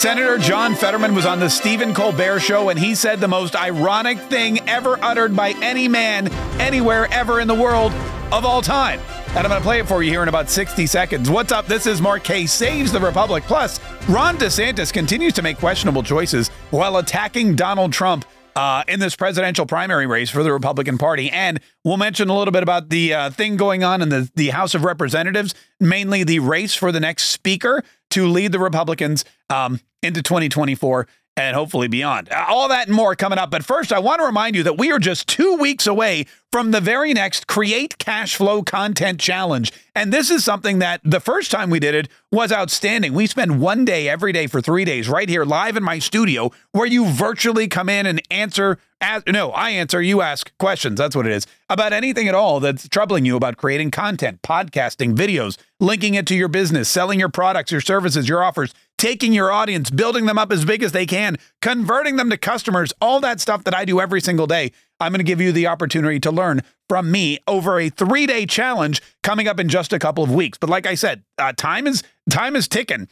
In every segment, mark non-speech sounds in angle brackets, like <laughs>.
Senator John Fetterman was on the Stephen Colbert show and he said the most ironic thing ever uttered by any man anywhere ever in the world of all time. And I'm going to play it for you here in about 60 seconds. What's up? This is Mark Kaye Saves the Republic. Plus, Ron DeSantis continues to make questionable choices while attacking Donald Trump uh, in this presidential primary race for the Republican Party. And we'll mention a little bit about the uh, thing going on in the, the House of Representatives, mainly the race for the next speaker to lead the Republicans um, into 2024 and hopefully beyond. All that and more coming up. But first, I want to remind you that we are just two weeks away from the very next Create Cash Flow Content Challenge. And this is something that the first time we did it was outstanding. We spend one day every day for three days right here live in my studio where you virtually come in and answer. As, no, I answer, you ask questions. That's what it is. About anything at all that's troubling you about creating content, podcasting, videos, linking it to your business, selling your products, your services, your offers, taking your audience, building them up as big as they can, converting them to customers, all that stuff that I do every single day. I'm going to give you the opportunity to learn from me over a three day challenge coming up in just a couple of weeks. But like I said, uh, time is time is ticking.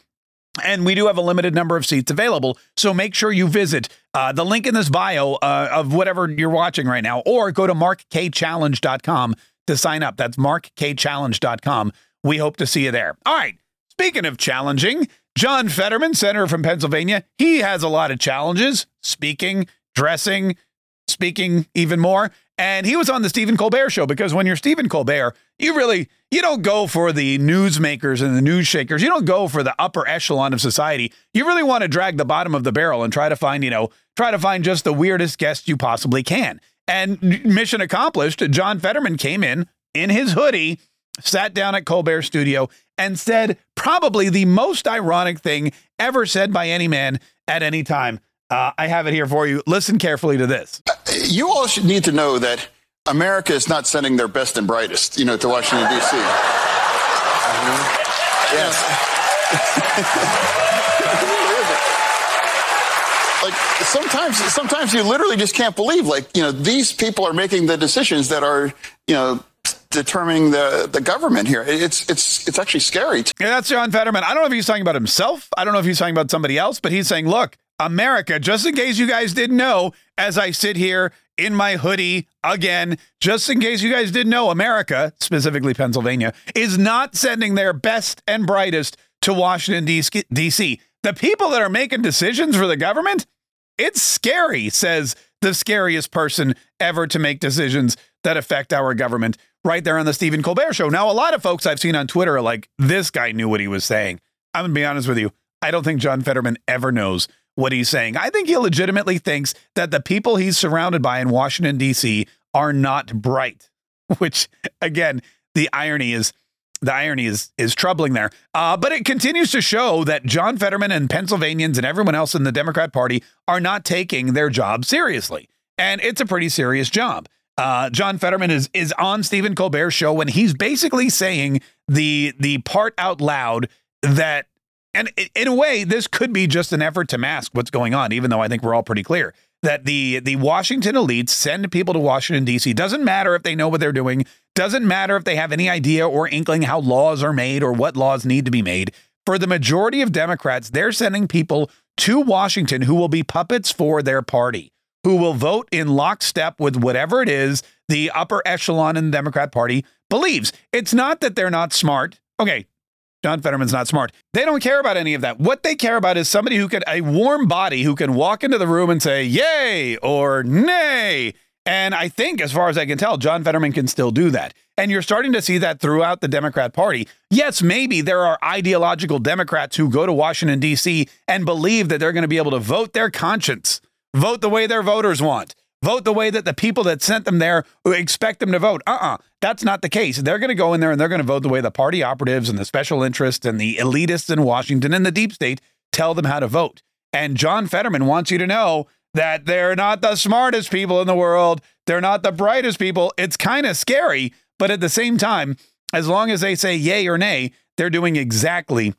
And we do have a limited number of seats available. So make sure you visit uh, the link in this bio uh, of whatever you're watching right now, or go to markkchallenge.com to sign up. That's markkchallenge.com. We hope to see you there. All right. Speaking of challenging, John Fetterman, senator from Pennsylvania, he has a lot of challenges speaking, dressing, speaking even more. And he was on the Stephen Colbert show because when you're Stephen Colbert, you really you don't go for the newsmakers and the news shakers. You don't go for the upper echelon of society. You really want to drag the bottom of the barrel and try to find, you know, try to find just the weirdest guest you possibly can. And mission accomplished. John Fetterman came in in his hoodie, sat down at Colbert studio and said probably the most ironic thing ever said by any man at any time. Uh, I have it here for you. Listen carefully to this. You all should need to know that America is not sending their best and brightest, you know, to Washington D.C. Mm-hmm. Yes. <laughs> like sometimes, sometimes you literally just can't believe, like you know, these people are making the decisions that are, you know, determining the, the government here. It's it's it's actually scary. Yeah, that's John Fetterman. I don't know if he's talking about himself. I don't know if he's talking about somebody else, but he's saying, look, America, just in case you guys didn't know, as I sit here in my hoodie again, just in case you guys didn't know, America, specifically Pennsylvania, is not sending their best and brightest to Washington, D.C. The people that are making decisions for the government, it's scary, says the scariest person ever to make decisions that affect our government right there on the Stephen Colbert show. Now, a lot of folks I've seen on Twitter are like, this guy knew what he was saying. I'm going to be honest with you. I don't think John Fetterman ever knows what he's saying. I think he legitimately thinks that the people he's surrounded by in Washington, D.C. are not bright, <laughs> which, again, the irony is. The irony is is troubling there, uh, but it continues to show that John Fetterman and Pennsylvanians and everyone else in the Democrat Party are not taking their job seriously, and it's a pretty serious job. Uh, John Fetterman is is on Stephen Colbert's show when he's basically saying the the part out loud that and in a way, this could be just an effort to mask what's going on, even though I think we're all pretty clear that the the Washington elites send people to Washington D.C. Doesn't matter if they know what they're doing. Doesn't matter if they have any idea or inkling how laws are made or what laws need to be made. For the majority of Democrats, they're sending people to Washington who will be puppets for their party, who will vote in lockstep with whatever it is the upper echelon in the Democrat Party believes. It's not that they're not smart. Okay, John Fetterman's not smart. They don't care about any of that. What they care about is somebody who can, a warm body who can walk into the room and say, yay or nay. And I think, as far as I can tell, John Fetterman can still do that. And you're starting to see that throughout the Democrat Party. Yes, maybe there are ideological Democrats who go to Washington, D.C. and believe that they're going to be able to vote their conscience, vote the way their voters want vote the way that the people that sent them there expect them to vote. Uh uh-uh, uh that's not the case. They're going to go in there and they're going to vote the way the party operatives and the special interests and the elitists in Washington and the deep state tell them how to vote. And John Fetterman wants you to know that they're not the smartest people in the world. They're not the brightest people. It's kind of scary, but at the same time, as long as they say yay or nay, they're doing exactly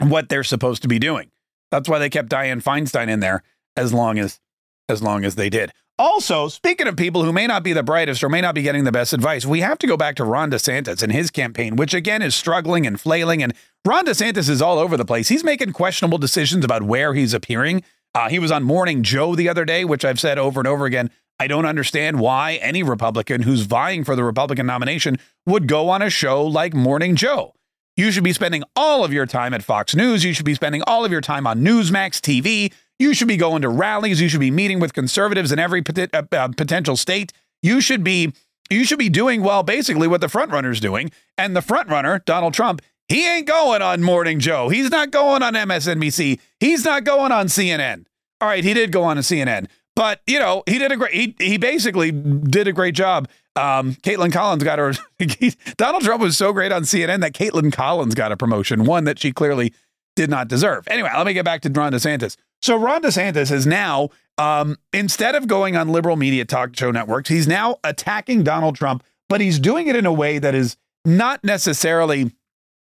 what they're supposed to be doing. That's why they kept Dianne Feinstein in there as long as as long as they did. Also, speaking of people who may not be the brightest or may not be getting the best advice, we have to go back to Ron DeSantis and his campaign, which again is struggling and flailing. And Ron DeSantis is all over the place. He's making questionable decisions about where he's appearing. Uh, he was on Morning Joe the other day, which I've said over and over again. I don't understand why any Republican who's vying for the Republican nomination would go on a show like Morning Joe. You should be spending all of your time at Fox News. You should be spending all of your time on Newsmax TV. You should be going to rallies. You should be meeting with conservatives in every pot- uh, uh, potential state. You should be you should be doing well basically what the front runner's doing. And the front runner, Donald Trump, he ain't going on Morning Joe. He's not going on MSNBC. He's not going on CNN. All right, he did go on to CNN. But you know, he did a great. He he basically did a great job. Um, Kaitlan Collins got her. <laughs> Donald Trump was so great on CNN that Kaitlan Collins got a promotion, one that she clearly did not deserve. Anyway, let me get back to Ron DeSantis. So Ron DeSantis is now, um, instead of going on liberal media talk show networks, he's now attacking Donald Trump, but he's doing it in a way that is not necessarily,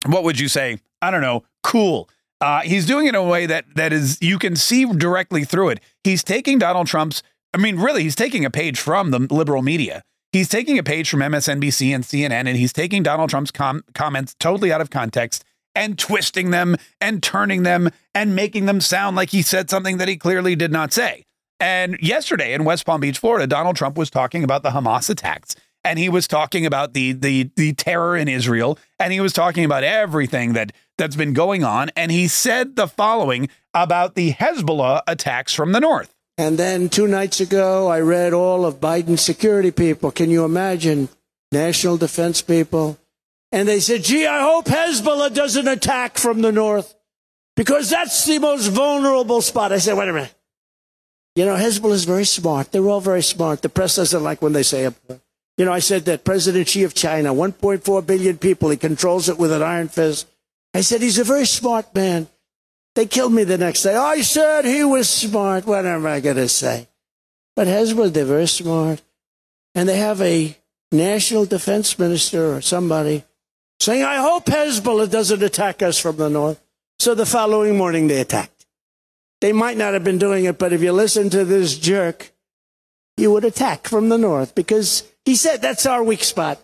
what would you say? I don't know, cool. Uh, he's doing it in a way that that is you can see directly through it. He's taking Donald Trump's. I mean, really, he's taking a page from the liberal media. He's taking a page from MSNBC and CNN, and he's taking Donald Trump's com- comments totally out of context and twisting them and turning them and making them sound like he said something that he clearly did not say. And yesterday in West Palm Beach, Florida, Donald Trump was talking about the Hamas attacks and he was talking about the the the terror in Israel and he was talking about everything that that's been going on and he said the following about the Hezbollah attacks from the north. And then 2 nights ago I read all of Biden's security people. Can you imagine national defense people? And they said, "Gee, I hope Hezbollah doesn't attack from the north because that's the most vulnerable spot." I said, "Wait a minute. You know, Hezbollah is very smart. They're all very smart. The press doesn't like when they say it. You know, I said that President Xi of China, 1.4 billion people, he controls it with an iron fist. I said, he's a very smart man. They killed me the next day. I said he was smart. What am I going to say? But Hezbollah, they're very smart. And they have a national defense minister or somebody saying, I hope Hezbollah doesn't attack us from the north. So the following morning they attacked. They might not have been doing it, but if you listen to this jerk, you would attack from the north because he said that's our weak spot.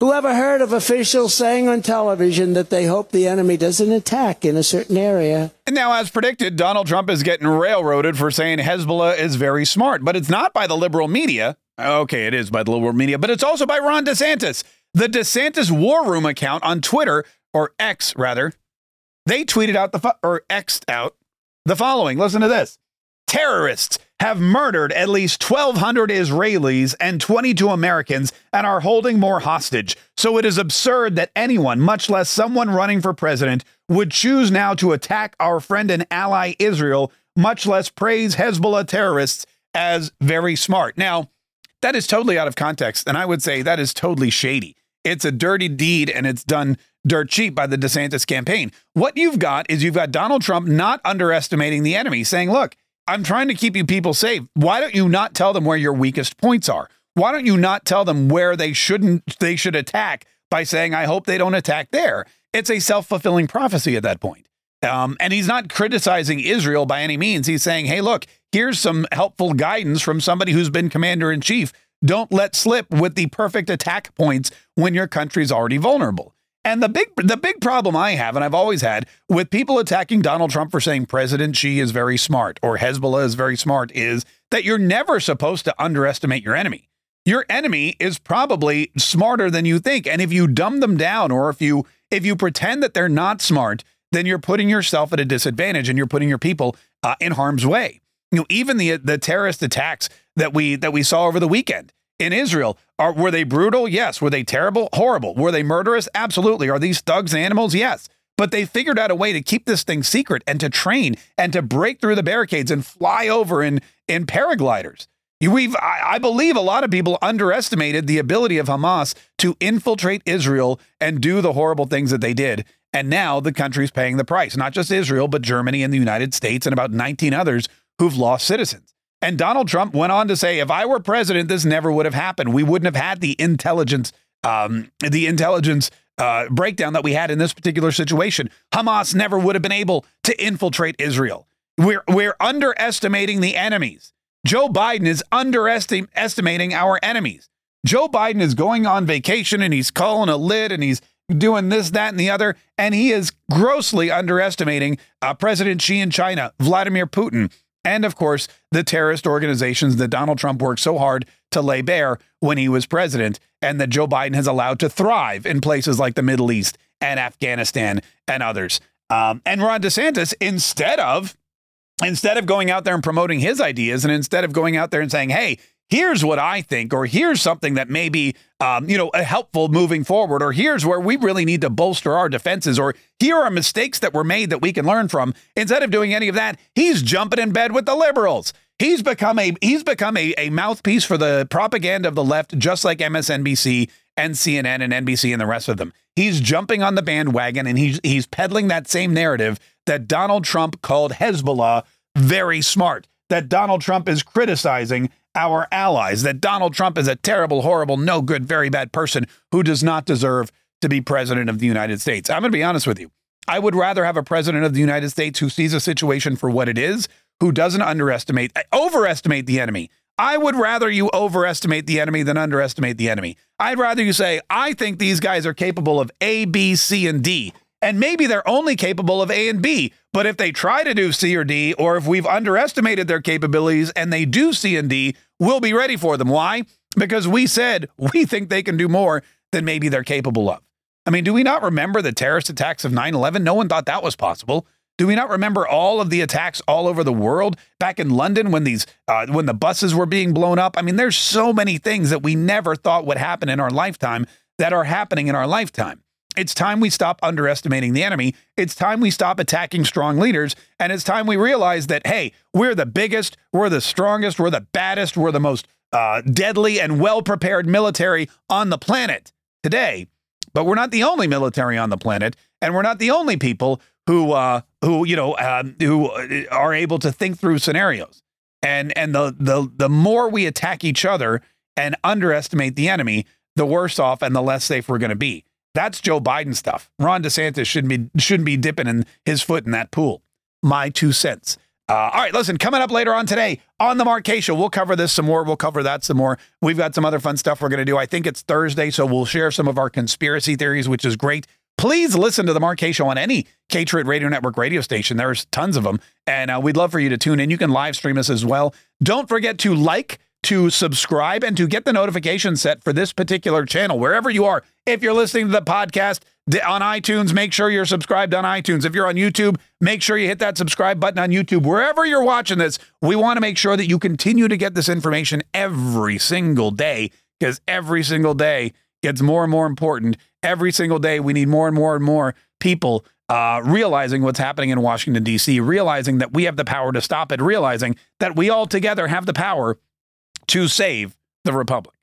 Whoever heard of officials saying on television that they hope the enemy doesn't attack in a certain area? And now, as predicted, Donald Trump is getting railroaded for saying Hezbollah is very smart, but it's not by the liberal media. Okay, it is by the liberal media, but it's also by Ron DeSantis. The DeSantis War Room account on Twitter, or X rather, they tweeted out the, fo- or X'd out the following. Listen to this. Terrorists have murdered at least 1,200 Israelis and 22 Americans and are holding more hostage. So it is absurd that anyone, much less someone running for president, would choose now to attack our friend and ally Israel, much less praise Hezbollah terrorists as very smart. Now, that is totally out of context. And I would say that is totally shady. It's a dirty deed and it's done dirt cheap by the DeSantis campaign. What you've got is you've got Donald Trump not underestimating the enemy, saying, look, I'm trying to keep you people safe. Why don't you not tell them where your weakest points are? Why don't you not tell them where they shouldn't they should attack by saying I hope they don't attack there? It's a self-fulfilling prophecy at that point. Um, and he's not criticizing Israel by any means. He's saying, hey, look, here's some helpful guidance from somebody who's been commander in chief. Don't let slip with the perfect attack points when your country's already vulnerable. And the big the big problem I have, and I've always had, with people attacking Donald Trump for saying President Xi is very smart or Hezbollah is very smart is that you're never supposed to underestimate your enemy. Your enemy is probably smarter than you think. And if you dumb them down or if you if you pretend that they're not smart, then you're putting yourself at a disadvantage and you're putting your people uh, in harm's way. You know, even the the terrorist attacks that we that we saw over the weekend in Israel. Are were they brutal? Yes. Were they terrible? Horrible. Were they murderous? Absolutely. Are these thugs animals? Yes. But they figured out a way to keep this thing secret and to train and to break through the barricades and fly over in in paragliders. We've, I, I believe, a lot of people underestimated the ability of Hamas to infiltrate Israel and do the horrible things that they did. And now the country's paying the price. Not just Israel, but Germany and the United States and about 19 others who've lost citizens. And Donald Trump went on to say, if I were president, this never would have happened. We wouldn't have had the intelligence, um, the intelligence uh, breakdown that we had in this particular situation. Hamas never would have been able to infiltrate Israel. We're we're underestimating the enemies. Joe Biden is underestimating our enemies. Joe Biden is going on vacation and he's calling a lid and he's doing this, that, and the other. And he is grossly underestimating uh, President Xi in China, Vladimir Putin, and of course, the terrorist organizations that Donald Trump worked so hard to lay bare when he was president, and that Joe Biden has allowed to thrive in places like the Middle East and Afghanistan and others. Um, and Ron DeSantis, instead of instead of going out there and promoting his ideas, and instead of going out there and saying, "Hey, here's what I think, or here's something that may be, um, you know, helpful moving forward, or here's where we really need to bolster our defenses, or here are mistakes that were made that we can learn from. Instead of doing any of that, he's jumping in bed with the liberals. He's become a he's become a, a mouthpiece for the propaganda of the left, just like MSNBC and CNN and NBC and the rest of them. He's jumping on the bandwagon and he's he's peddling that same narrative that Donald Trump called Hezbollah very smart. That Donald Trump is criticizing our allies, that Donald Trump is a terrible, horrible, no good, very bad person who does not deserve to be president of the United States. I'm going to be honest with you. I would rather have a president of the United States who sees a situation for what it is, who doesn't underestimate, eh, overestimate the enemy. I would rather you overestimate the enemy than underestimate the enemy. I'd rather you say, I think these guys are capable of A, B, C, and D. And maybe they're only capable of A and B. But if they try to do C or D, or if we've underestimated their capabilities and they do C and D, we'll be ready for them. Why? Because we said we think they can do more than maybe they're capable of. I mean, do we not remember the terrorist attacks of 9 11? No one thought that was possible. Do we not remember all of the attacks all over the world back in London when these uh, when the buses were being blown up? I mean, there's so many things that we never thought would happen in our lifetime that are happening in our lifetime. It's time we stop underestimating the enemy. It's time we stop attacking strong leaders. And it's time we realize that, hey, we're the biggest, we're the strongest, we're the baddest, we're the most uh, deadly and well prepared military on the planet today. But we're not the only military on the planet. And we're not the only people who, uh, who you know, um, who are able to think through scenarios. And, and the, the, the more we attack each other and underestimate the enemy, the worse off and the less safe we're going to be. That's Joe Biden stuff. Ron DeSantis shouldn't be shouldn't be dipping in his foot in that pool. My two cents. Uh, all right, listen, coming up later on today on the Mark Show, we'll cover this some more. We'll cover that some more. We've got some other fun stuff we're going to do. I think it's Thursday, so we'll share some of our conspiracy theories, which is great. Please listen to the Mark Show on any Patriot Radio Network radio station. There's tons of them, and uh, we'd love for you to tune in. You can live stream us as well. Don't forget to like, to subscribe and to get the notification set for this particular channel, wherever you are. If you're listening to the podcast on iTunes, make sure you're subscribed on iTunes. If you're on YouTube, make sure you hit that subscribe button on YouTube. Wherever you're watching this, we want to make sure that you continue to get this information every single day because every single day gets more and more important. Every single day, we need more and more and more people uh, realizing what's happening in Washington, D.C., realizing that we have the power to stop it, realizing that we all together have the power to save the republic.